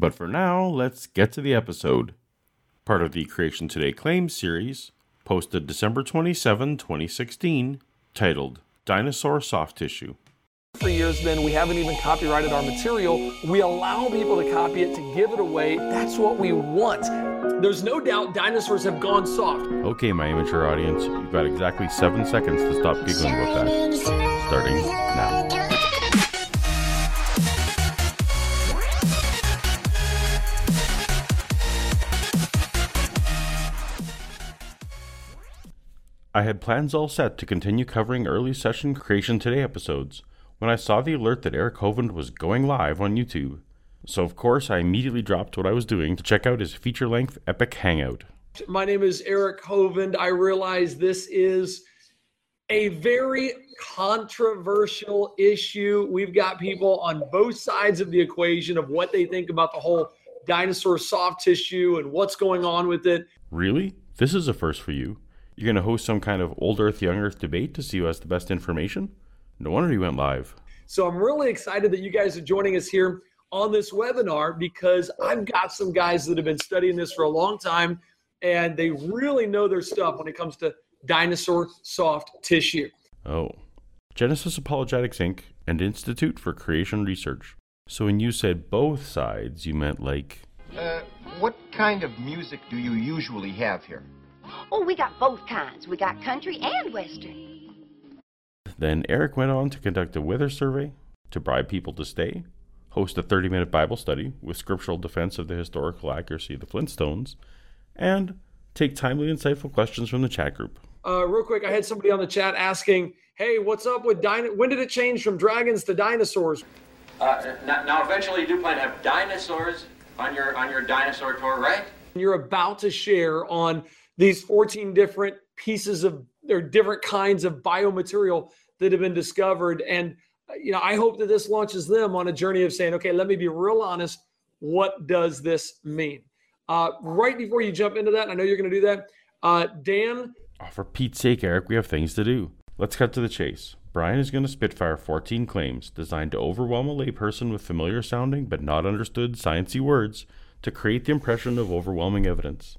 But for now, let's get to the episode. Part of the Creation Today Claims series, posted December 27, 2016, titled Dinosaur Soft Tissue. For years, then we haven't even copyrighted our material. We allow people to copy it, to give it away. That's what we want. There's no doubt dinosaurs have gone soft. Okay, my immature audience, you've got exactly seven seconds to stop giggling about that. Starting now. I had plans all set to continue covering early session Creation Today episodes when I saw the alert that Eric Hovind was going live on YouTube. So, of course, I immediately dropped what I was doing to check out his feature length epic hangout. My name is Eric Hovind. I realize this is a very controversial issue. We've got people on both sides of the equation of what they think about the whole dinosaur soft tissue and what's going on with it. Really? This is a first for you. You're going to host some kind of old Earth, young Earth debate to see who has the best information? No wonder you went live. So I'm really excited that you guys are joining us here on this webinar because I've got some guys that have been studying this for a long time and they really know their stuff when it comes to dinosaur soft tissue. Oh. Genesis Apologetics Inc. and Institute for Creation Research. So when you said both sides, you meant like. Uh, what kind of music do you usually have here? Oh, we got both kinds. We got country and western. Then Eric went on to conduct a weather survey, to bribe people to stay, host a 30 minute Bible study with scriptural defense of the historical accuracy of the Flintstones, and take timely, insightful questions from the chat group. Uh, real quick, I had somebody on the chat asking, "Hey, what's up with dino? When did it change from dragons to dinosaurs?" Uh, now, now, eventually, you do plan to have dinosaurs on your on your dinosaur tour, right? You're about to share on these 14 different pieces of or different kinds of biomaterial that have been discovered, and you know, I hope that this launches them on a journey of saying, "Okay, let me be real honest. What does this mean?" Uh, right before you jump into that, I know you're going to do that. Uh, Dan Oh, for Pete's sake, Eric, we have things to do. Let's cut to the chase. Brian is going to spitfire 14 claims designed to overwhelm a layperson with familiar sounding but not understood sciency words to create the impression of overwhelming evidence.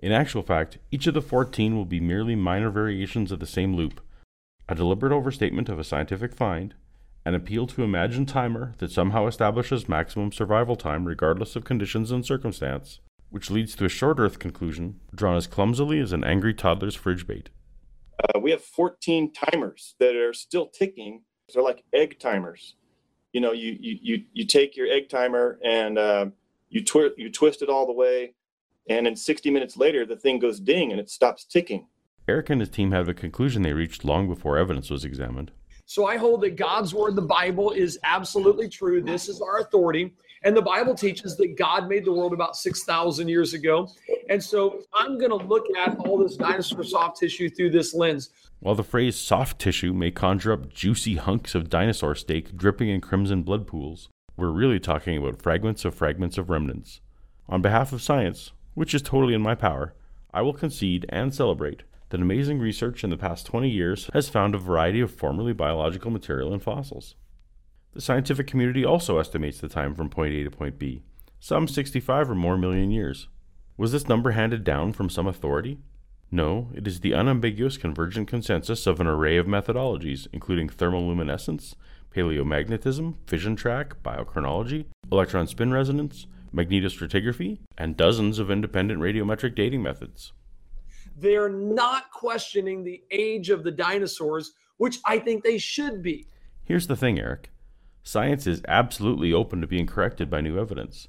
In actual fact, each of the 14 will be merely minor variations of the same loop, a deliberate overstatement of a scientific find, an appeal to imagined timer that somehow establishes maximum survival time regardless of conditions and circumstance, which leads to a short Earth conclusion drawn as clumsily as an angry toddler's fridge bait. Uh, we have 14 timers that are still ticking. They're like egg timers. You know, you you you, you take your egg timer and uh, you twi- you twist it all the way, and then 60 minutes later, the thing goes ding and it stops ticking. Eric and his team have a conclusion they reached long before evidence was examined. So I hold that God's word, the Bible, is absolutely true. This is our authority. And the Bible teaches that God made the world about 6,000 years ago. And so I'm going to look at all this dinosaur soft tissue through this lens. While the phrase soft tissue may conjure up juicy hunks of dinosaur steak dripping in crimson blood pools, we're really talking about fragments of fragments of remnants. On behalf of science, which is totally in my power, I will concede and celebrate that amazing research in the past 20 years has found a variety of formerly biological material in fossils. The scientific community also estimates the time from point A to point B, some 65 or more million years. Was this number handed down from some authority? No, it is the unambiguous convergent consensus of an array of methodologies, including thermoluminescence, paleomagnetism, fission track, biochronology, electron spin resonance, magnetostratigraphy, and dozens of independent radiometric dating methods. They're not questioning the age of the dinosaurs, which I think they should be. Here's the thing, Eric. Science is absolutely open to being corrected by new evidence.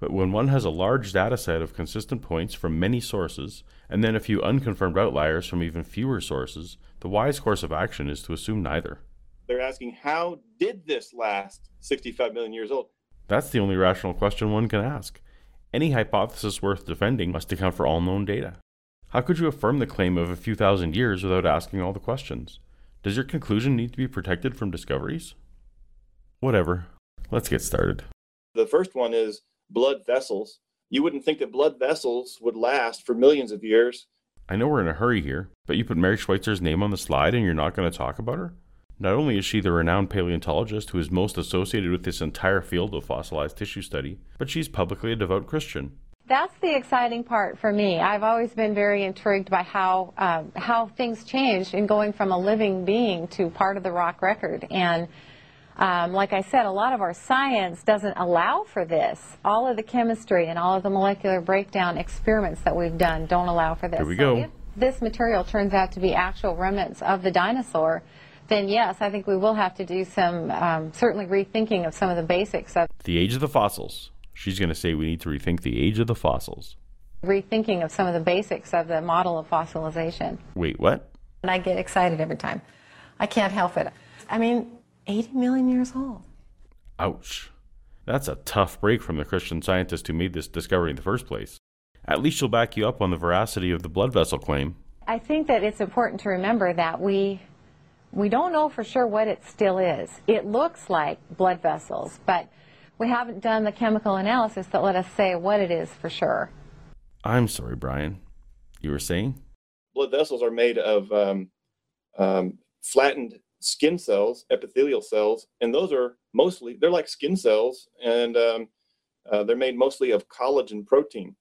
But when one has a large data set of consistent points from many sources, and then a few unconfirmed outliers from even fewer sources, the wise course of action is to assume neither. They're asking, how did this last 65 million years old? That's the only rational question one can ask. Any hypothesis worth defending must account for all known data. How could you affirm the claim of a few thousand years without asking all the questions? Does your conclusion need to be protected from discoveries? Whatever. Let's get started. The first one is blood vessels. You wouldn't think that blood vessels would last for millions of years. I know we're in a hurry here, but you put Mary Schweitzer's name on the slide and you're not going to talk about her? Not only is she the renowned paleontologist who is most associated with this entire field of fossilized tissue study, but she's publicly a devout Christian. That's the exciting part for me. I've always been very intrigued by how um, how things changed in going from a living being to part of the rock record. And um, like I said, a lot of our science doesn't allow for this. All of the chemistry and all of the molecular breakdown experiments that we've done don't allow for this. Here we So go. if this material turns out to be actual remnants of the dinosaur, then yes, I think we will have to do some um, certainly rethinking of some of the basics of The age of the fossils. She's going to say we need to rethink the age of the fossils. rethinking of some of the basics of the model of fossilization. Wait, what? And I get excited every time. I can't help it. I mean, 80 million years old. Ouch. That's a tough break from the Christian scientist who made this discovery in the first place. At least she'll back you up on the veracity of the blood vessel claim. I think that it's important to remember that we we don't know for sure what it still is. It looks like blood vessels, but we haven't done the chemical analysis that let us say what it is for sure. I'm sorry, Brian. You were saying? Blood vessels are made of um, um, flattened skin cells, epithelial cells, and those are mostly they're like skin cells, and um, uh, they're made mostly of collagen protein.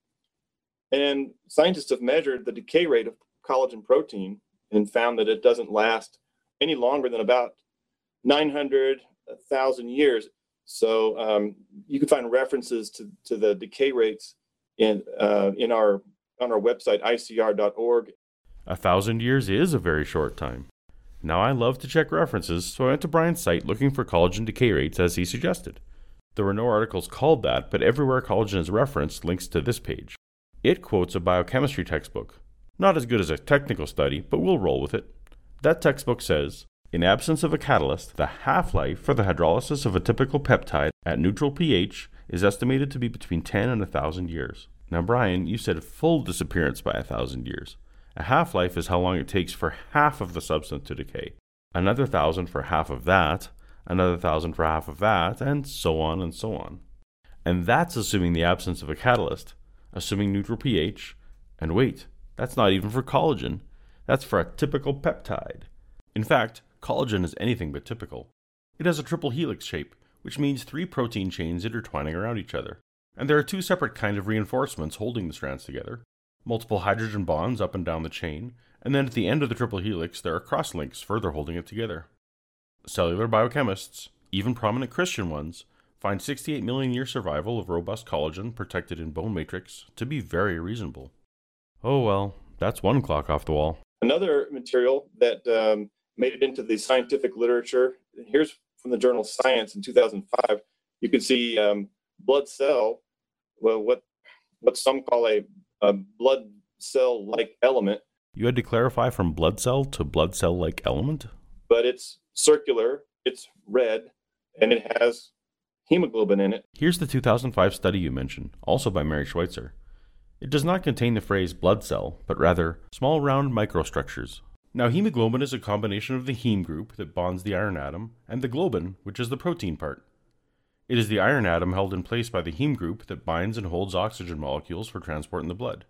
And scientists have measured the decay rate of collagen protein and found that it doesn't last any longer than about 900,000 years. So um, you can find references to, to the decay rates in uh, in our on our website icr.org. A thousand years is a very short time. Now, I love to check references, so I went to Brian's site looking for collagen decay rates as he suggested. There were no articles called that, but everywhere collagen is referenced links to this page. It quotes a biochemistry textbook. Not as good as a technical study, but we'll roll with it. That textbook says In absence of a catalyst, the half life for the hydrolysis of a typical peptide at neutral pH is estimated to be between 10 and 1,000 years. Now, Brian, you said full disappearance by 1,000 years. A half life is how long it takes for half of the substance to decay. Another thousand for half of that, another thousand for half of that, and so on and so on. And that's assuming the absence of a catalyst, assuming neutral pH. And wait, that's not even for collagen. That's for a typical peptide. In fact, collagen is anything but typical. It has a triple helix shape, which means three protein chains intertwining around each other. And there are two separate kinds of reinforcements holding the strands together multiple hydrogen bonds up and down the chain, and then at the end of the triple helix there are cross links further holding it together. Cellular biochemists, even prominent Christian ones, find 68 million year survival of robust collagen protected in bone matrix to be very reasonable. Oh well, that's one clock off the wall. Another material that um, made it into the scientific literature. Here's from the journal Science in 2005. You can see um, blood cell, well, what what some call a, a blood cell-like element, You had to clarify from blood cell to blood cell like element? but it's circular, it's red, and it has hemoglobin in it. Here's the 2005 study you mentioned, also by Mary Schweitzer. It does not contain the phrase blood cell, but rather small round microstructures. Now, hemoglobin is a combination of the heme group that bonds the iron atom and the globin, which is the protein part. It is the iron atom held in place by the heme group that binds and holds oxygen molecules for transport in the blood.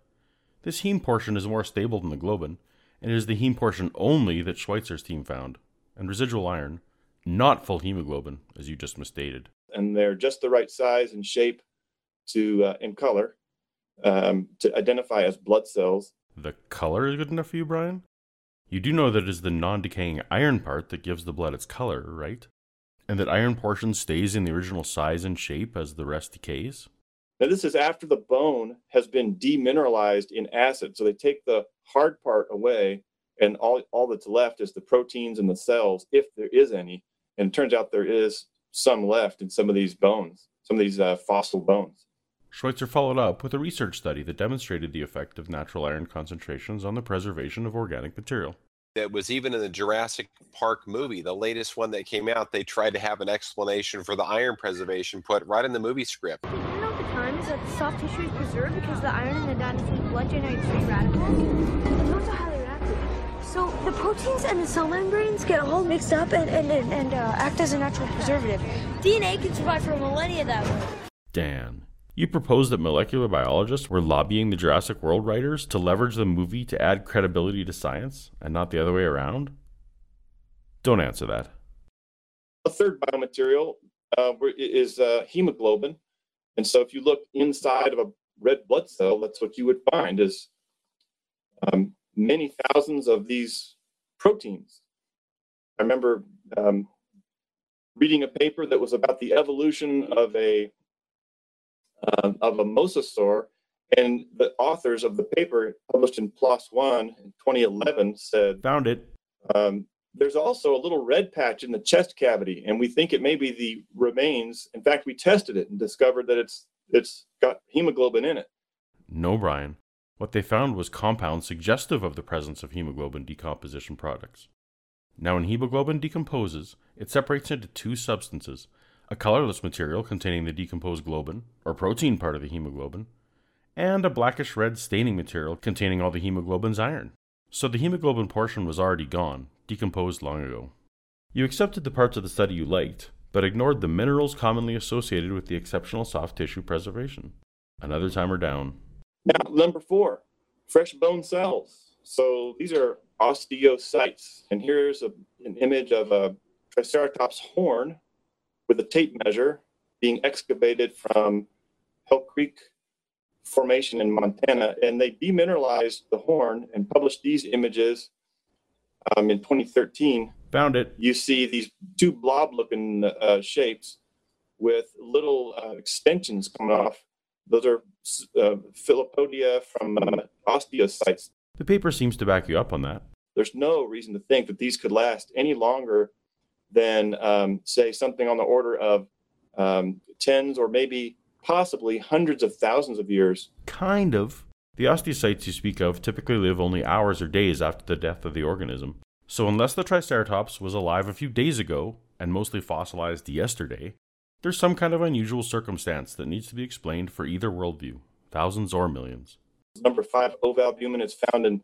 This heme portion is more stable than the globin, and it is the heme portion only that Schweitzer's team found, and residual iron, not full hemoglobin, as you just misstated. and they're just the right size and shape to uh, and color um, to identify as blood cells. The color is good enough for you, Brian? You do know that it is the non decaying iron part that gives the blood its color, right? And that iron portion stays in the original size and shape as the rest decays? Now, this is after the bone has been demineralized in acid. So they take the hard part away, and all, all that's left is the proteins and the cells, if there is any. And it turns out there is some left in some of these bones, some of these uh, fossil bones. Schweitzer followed up with a research study that demonstrated the effect of natural iron concentrations on the preservation of organic material. that was even in the Jurassic Park movie, the latest one that came out, they tried to have an explanation for the iron preservation put right in the movie script. Did you know at the time is that the soft tissue is preserved because the iron in the dinosaur's blood generates free radicals? It's also highly reactive. So the proteins and the cell membranes get all mixed up and, and, and, and uh, act as a natural preservative. DNA can survive for millennia that way. Dan, you proposed that molecular biologists were lobbying the Jurassic World writers to leverage the movie to add credibility to science and not the other way around? Don't answer that. A third biomaterial uh, is uh, hemoglobin. And so if you look inside of a red blood cell, that's what you would find is um, many thousands of these proteins. I remember um, reading a paper that was about the evolution of a uh, of a mosasaur, and the authors of the paper published in PLOS One in 2011 said, "Found it." Um, there's also a little red patch in the chest cavity, and we think it may be the remains. In fact, we tested it and discovered that it's it's got hemoglobin in it. No, Brian. What they found was compounds suggestive of the presence of hemoglobin decomposition products. Now, when hemoglobin decomposes, it separates into two substances a colorless material containing the decomposed globin, or protein part of the hemoglobin, and a blackish red staining material containing all the hemoglobin's iron. So the hemoglobin portion was already gone, decomposed long ago. You accepted the parts of the study you liked, but ignored the minerals commonly associated with the exceptional soft tissue preservation. Another timer down. Now, number four, fresh bone cells. So these are osteocytes. And here's a, an image of a Triceratops horn with a tape measure being excavated from Hell Creek Formation in Montana. And they demineralized the horn and published these images um, in 2013. Found it. You see these two blob looking uh, shapes with little uh, extensions coming off. Those are uh, Filopodia from uh, osteocytes. The paper seems to back you up on that. There's no reason to think that these could last any longer than, um, say, something on the order of um, tens or maybe possibly hundreds of thousands of years. Kind of. The osteocytes you speak of typically live only hours or days after the death of the organism. So, unless the Triceratops was alive a few days ago and mostly fossilized yesterday, there's some kind of unusual circumstance that needs to be explained for either worldview, thousands or millions. Number five, ovalbumin is found in,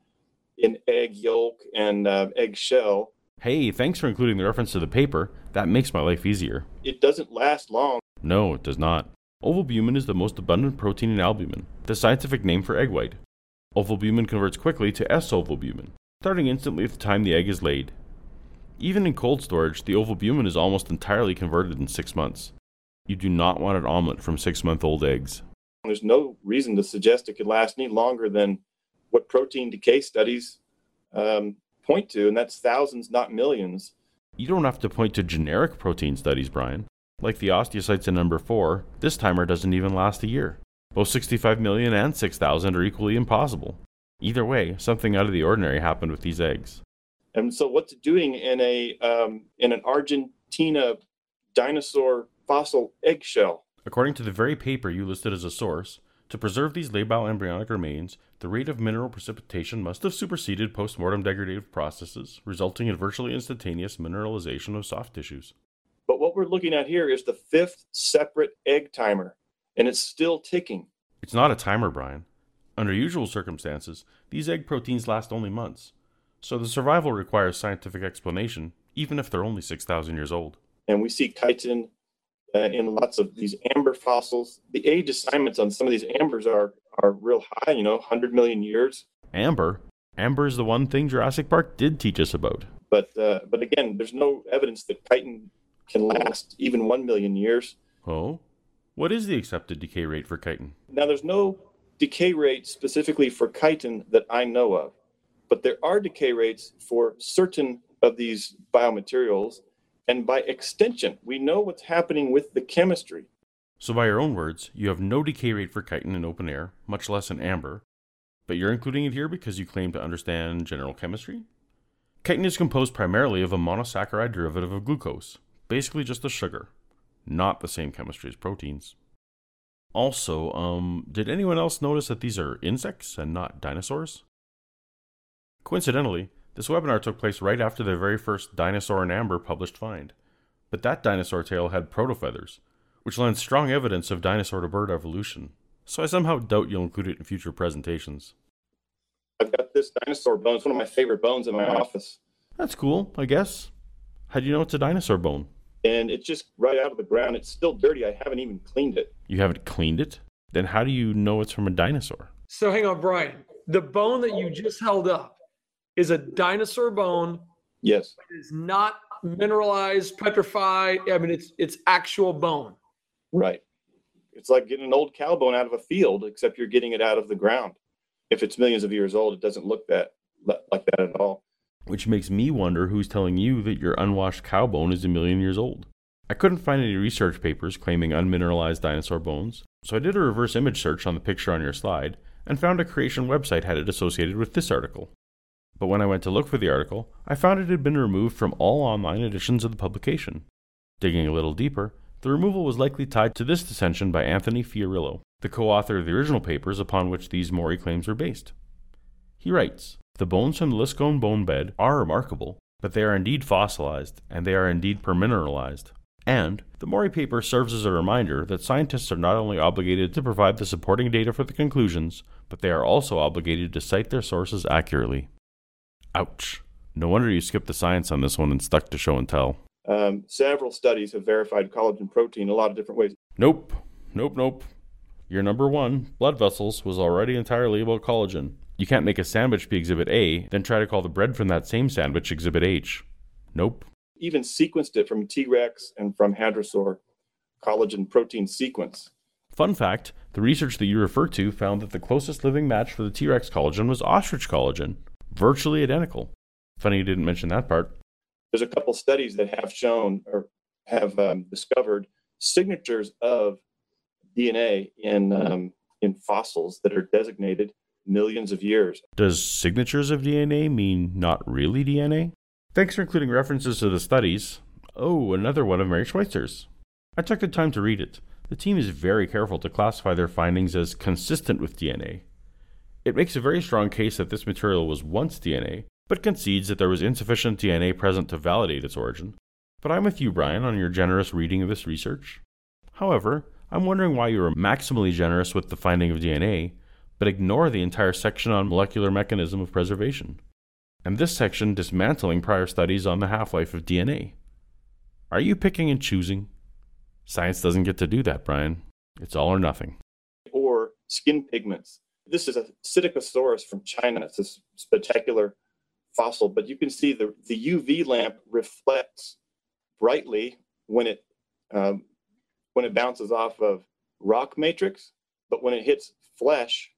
in egg yolk and uh, egg shell. Hey, thanks for including the reference to the paper. That makes my life easier. It doesn't last long. No, it does not. Ovalbumin is the most abundant protein in albumin, the scientific name for egg white. Ovalbumin converts quickly to S-ovalbumin, starting instantly at the time the egg is laid. Even in cold storage, the ovalbumin is almost entirely converted in six months. You do not want an omelet from six month old eggs. There's no reason to suggest it could last any longer than what protein decay studies um, point to, and that's thousands, not millions. You don't have to point to generic protein studies, Brian. Like the osteocytes in number 4, this timer doesn't even last a year. Both 65 million and 6,000 are equally impossible. Either way, something out of the ordinary happened with these eggs. And so, what's it doing in a um, in an Argentina dinosaur fossil eggshell? According to the very paper you listed as a source, to preserve these labile embryonic remains, the rate of mineral precipitation must have superseded postmortem degradative processes, resulting in virtually instantaneous mineralization of soft tissues. But what we're looking at here is the fifth separate egg timer, and it's still ticking. It's not a timer, Brian. Under usual circumstances, these egg proteins last only months, so the survival requires scientific explanation, even if they're only 6,000 years old. And we see chitin uh, in lots of these amber fossils. The age assignments on some of these ambers are, are real high, you know, 100 million years. Amber? Amber is the one thing Jurassic Park did teach us about. But, uh, but again, there's no evidence that chitin can last even 1 million years. Oh? What is the accepted decay rate for chitin? Now, there's no decay rate specifically for chitin that I know of, but there are decay rates for certain of these biomaterials. And by extension, we know what's happening with the chemistry. So, by your own words, you have no decay rate for chitin in open air, much less in amber, but you're including it here because you claim to understand general chemistry? Chitin is composed primarily of a monosaccharide derivative of glucose, basically just a sugar, not the same chemistry as proteins. Also, um, did anyone else notice that these are insects and not dinosaurs? Coincidentally, This webinar took place right after the very first Dinosaur in Amber published find. But that dinosaur tail had protofeathers, which lends strong evidence of dinosaur to bird evolution. So I somehow doubt you'll include it in future presentations. I've got this dinosaur bone. It's one of my favorite bones in my office. That's cool, I guess. How do you know it's a dinosaur bone? And it's just right out of the ground. It's still dirty. I haven't even cleaned it. You haven't cleaned it? Then how do you know it's from a dinosaur? So hang on, Brian. The bone that you just held up is a dinosaur bone. Yes. It is not mineralized, petrified. I mean, it's it's actual bone. Right. It's like getting an old cow bone out of a field, except you're getting it out of the ground. If it's millions of years old, it doesn't look that like that at all. Which makes me wonder who's telling you that your unwashed cow bone is a million years old. I couldn't find any research papers claiming unmineralized dinosaur bones, so I did a reverse image search on the picture on your slide and found a creation website had it associated with this article. But when I went to look for the article, I found it had been removed from all online editions of the publication. Digging a little deeper, the removal was likely tied to this dissension by Anthony Fiorillo, the co author of the original papers upon which these Maury claims were based. He writes The bones from the Liscomb bone bed are remarkable, but they are indeed fossilized, and they are indeed permineralized. And the Maury paper serves as a reminder that scientists are not only obligated to provide the supporting data for the conclusions, but they are also obligated to cite their sources accurately. Ouch. No wonder you skipped the science on this one and stuck to show and tell. Um, several studies have verified collagen protein a lot of different ways. Nope. Nope, nope. Your number one, blood vessels, was already entirely about collagen. You can't make a sandwich be exhibit A, then try to call the bread from that same sandwich exhibit H. Nope. Even sequenced it from T Rex and from Hadrosaur collagen protein sequence. Fun fact the research that you refer to found that the closest living match for the T Rex collagen was ostrich collagen, virtually identical. Funny you didn't mention that part. There's a couple studies that have shown or have um, discovered signatures of DNA in um, in fossils that are designated millions of years. Does signatures of DNA mean not really DNA? Thanks for including references to the studies. Oh, another one of Mary Schweitzer's. I took the time to read it. The team is very careful to classify their findings as consistent with DNA. It makes a very strong case that this material was once DNA, but concedes that there was insufficient DNA present to validate its origin. But I'm with you, Brian, on your generous reading of this research. However, I'm wondering why you are maximally generous with the finding of DNA, but ignore the entire section on molecular mechanism of preservation, and this section dismantling prior studies on the half life of DNA. Are you picking and choosing? Science doesn't get to do that, Brian. It's all or nothing. Or skin pigments. This is a Psittacosaurus from China. It's this spectacular fossil, but you can see the, the UV lamp reflects brightly when it um, when it bounces off of rock matrix, but when it hits flesh,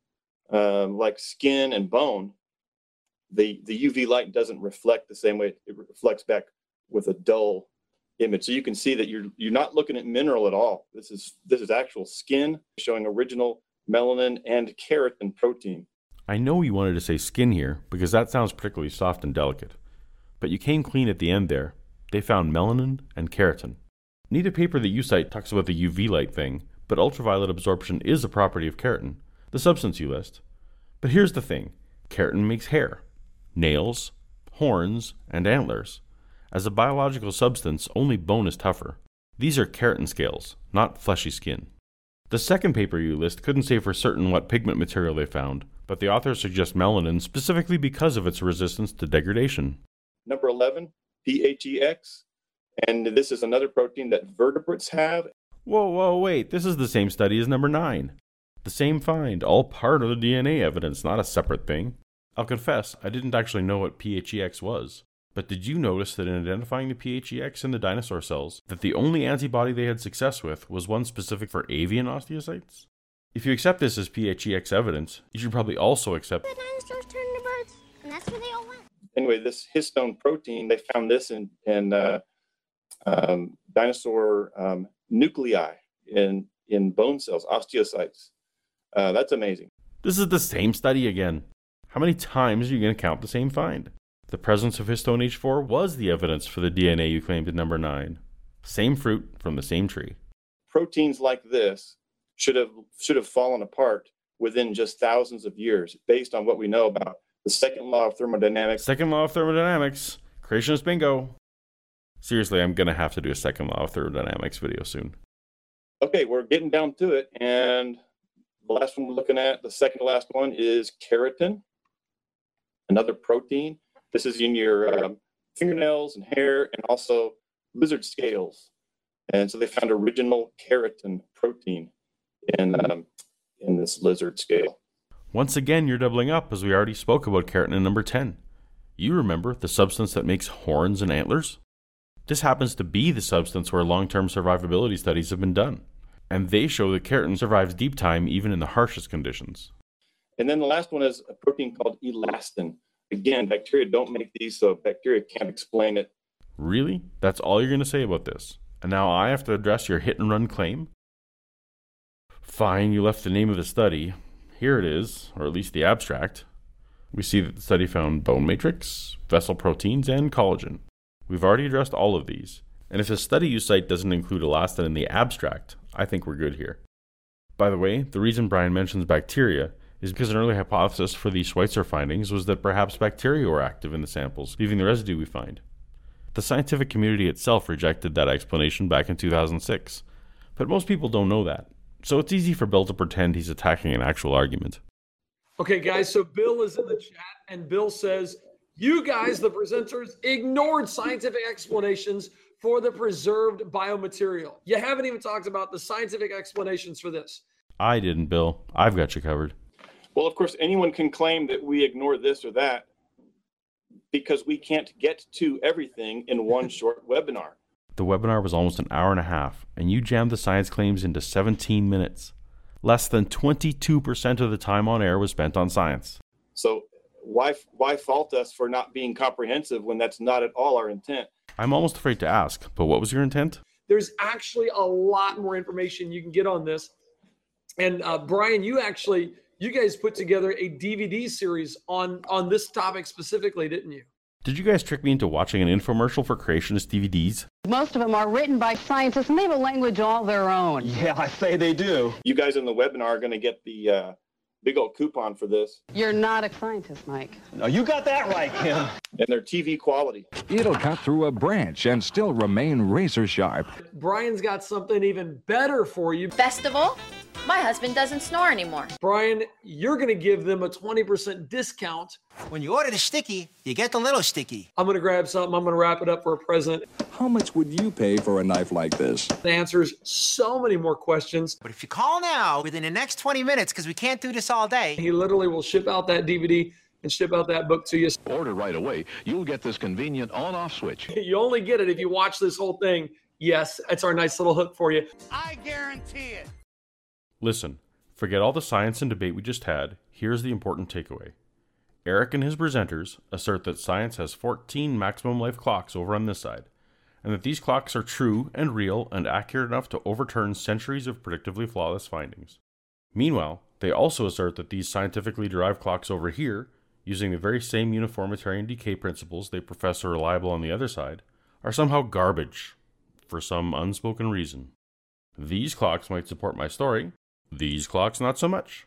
um, like skin and bone, the, the UV light doesn't reflect the same way. It reflects back with a dull image. So you can see that you're you're not looking at mineral at all. This is this is actual skin showing original melanin and keratin protein. I know you wanted to say skin here because that sounds particularly soft and delicate, but you came clean at the end there. They found melanin and keratin. Neither paper that you cite talks about the UV light thing, but ultraviolet absorption is a property of keratin, the substance you list. But here's the thing keratin makes hair, nails, horns, and antlers. As a biological substance, only bone is tougher. These are keratin scales, not fleshy skin. The second paper you list couldn't say for certain what pigment material they found, but the authors suggest melanin specifically because of its resistance to degradation. Number 11, PHEX. And this is another protein that vertebrates have. Whoa, whoa, wait. This is the same study as number 9. The same find, all part of the DNA evidence, not a separate thing. I'll confess, I didn't actually know what PHEX was. But did you notice that in identifying the PHEX in the dinosaur cells, that the only antibody they had success with was one specific for avian osteocytes? If you accept this as PHEX evidence, you should probably also accept The dinosaurs turned to birds, and that's where they all went. Anyway, this histone protein, they found this in, in uh, um, dinosaur um, nuclei in, in bone cells, osteocytes. Uh, that's amazing. This is the same study again. How many times are you going to count the same find? The presence of histone H4 was the evidence for the DNA you claimed in number 9. Same fruit from the same tree. Proteins like this should have should have fallen apart within just thousands of years based on what we know about the second law of thermodynamics. Second law of thermodynamics. Creationist bingo. Seriously, I'm gonna have to do a second law of thermodynamics video soon. Okay, we're getting down to it, and the last one we're looking at, the second to last one, is keratin, another protein. This is in your um, fingernails and hair, and also lizard scales. And so they found original keratin protein in um, in this lizard scale. Once again, you're doubling up, as we already spoke about keratin in number 10. You remember the substance that makes horns and antlers? This happens to be the substance where long term survivability studies have been done, and they show that keratin survives deep time even in the harshest conditions. And then the last one is a protein called elastin. Again, bacteria don't make these, so bacteria can't explain it. Really? That's all you're going to say about this? And now I have to address your hit and run claim? Fine, you left the name of the study. Here it is, or at least the abstract. We see that the study found bone matrix, vessel proteins, and collagen. We've already addressed all of these, and if the study you cite doesn't include elastin in the abstract, I think we're good here. By the way, the reason Brian mentions bacteria is because an early hypothesis for the Schweitzer findings was that perhaps bacteria were active in the samples, leaving the residue we find. The scientific community itself rejected that explanation back in 2006, but most people don't know that, so it's easy for Bill to pretend he's attacking an actual argument. Okay, guys, so Bill is in the chat, and Bill says, You guys, the presenters, ignored scientific explanations for the preserved biomaterial. You haven't even talked about the scientific explanations for this. I didn't, Bill. I've got you covered. Well, of course, anyone can claim that we ignore this or that because we can't get to everything in one short webinar. The webinar was almost an hour and a half, and you jammed the science claims into 17 minutes. Less than 22% of the time on air was spent on science. So why why fault us for not being comprehensive when that's not at all our intent? I'm almost afraid to ask, but what was your intent? There's actually a lot more information you can get on this. And uh, Brian, you actually you guys put together a DVD series on on this topic specifically, didn't you? Did you guys trick me into watching an infomercial for creationist DVDs? Most of them are written by scientists and they have a language all their own. Yeah, I say they do. You guys in the webinar are going to get the uh, big old coupon for this, You're not a scientist, Mike. No, you got that right, Kim. and they're TV quality. It'll cut through a branch and still remain razor sharp. Brian's got something even better for you. Festival? My husband doesn't snore anymore. Brian, you're going to give them a 20% discount. When you order the sticky, you get the little sticky. I'm going to grab something. I'm going to wrap it up for a present. How much would you pay for a knife like this? It answers so many more questions. But if you call now within the next 20 minutes, because we can't do this all day, He literally will ship out that DVD and ship out that book to you. Order right away. You'll get this convenient on-off switch. You only get it if you watch this whole thing. Yes, it's our nice little hook for you. I guarantee it. Listen, forget all the science and debate we just had. Here's the important takeaway. Eric and his presenters assert that science has 14 maximum life clocks over on this side, and that these clocks are true and real and accurate enough to overturn centuries of predictively flawless findings. Meanwhile, they also assert that these scientifically derived clocks over here, using the very same uniformitarian decay principles they profess are reliable on the other side, are somehow garbage for some unspoken reason. These clocks might support my story, these clocks not so much.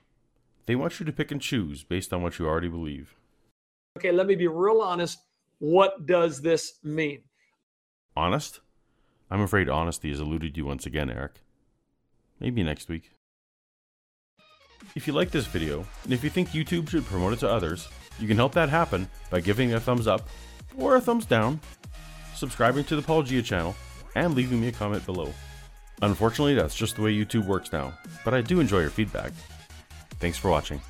They want you to pick and choose based on what you already believe. Okay, let me be real honest. What does this mean? Honest? I'm afraid honesty has eluded you once again, Eric. Maybe next week. If you like this video, and if you think YouTube should promote it to others, you can help that happen by giving a thumbs up or a thumbs down, subscribing to the Apologia channel, and leaving me a comment below. Unfortunately, that's just the way YouTube works now, but I do enjoy your feedback. Thanks for watching.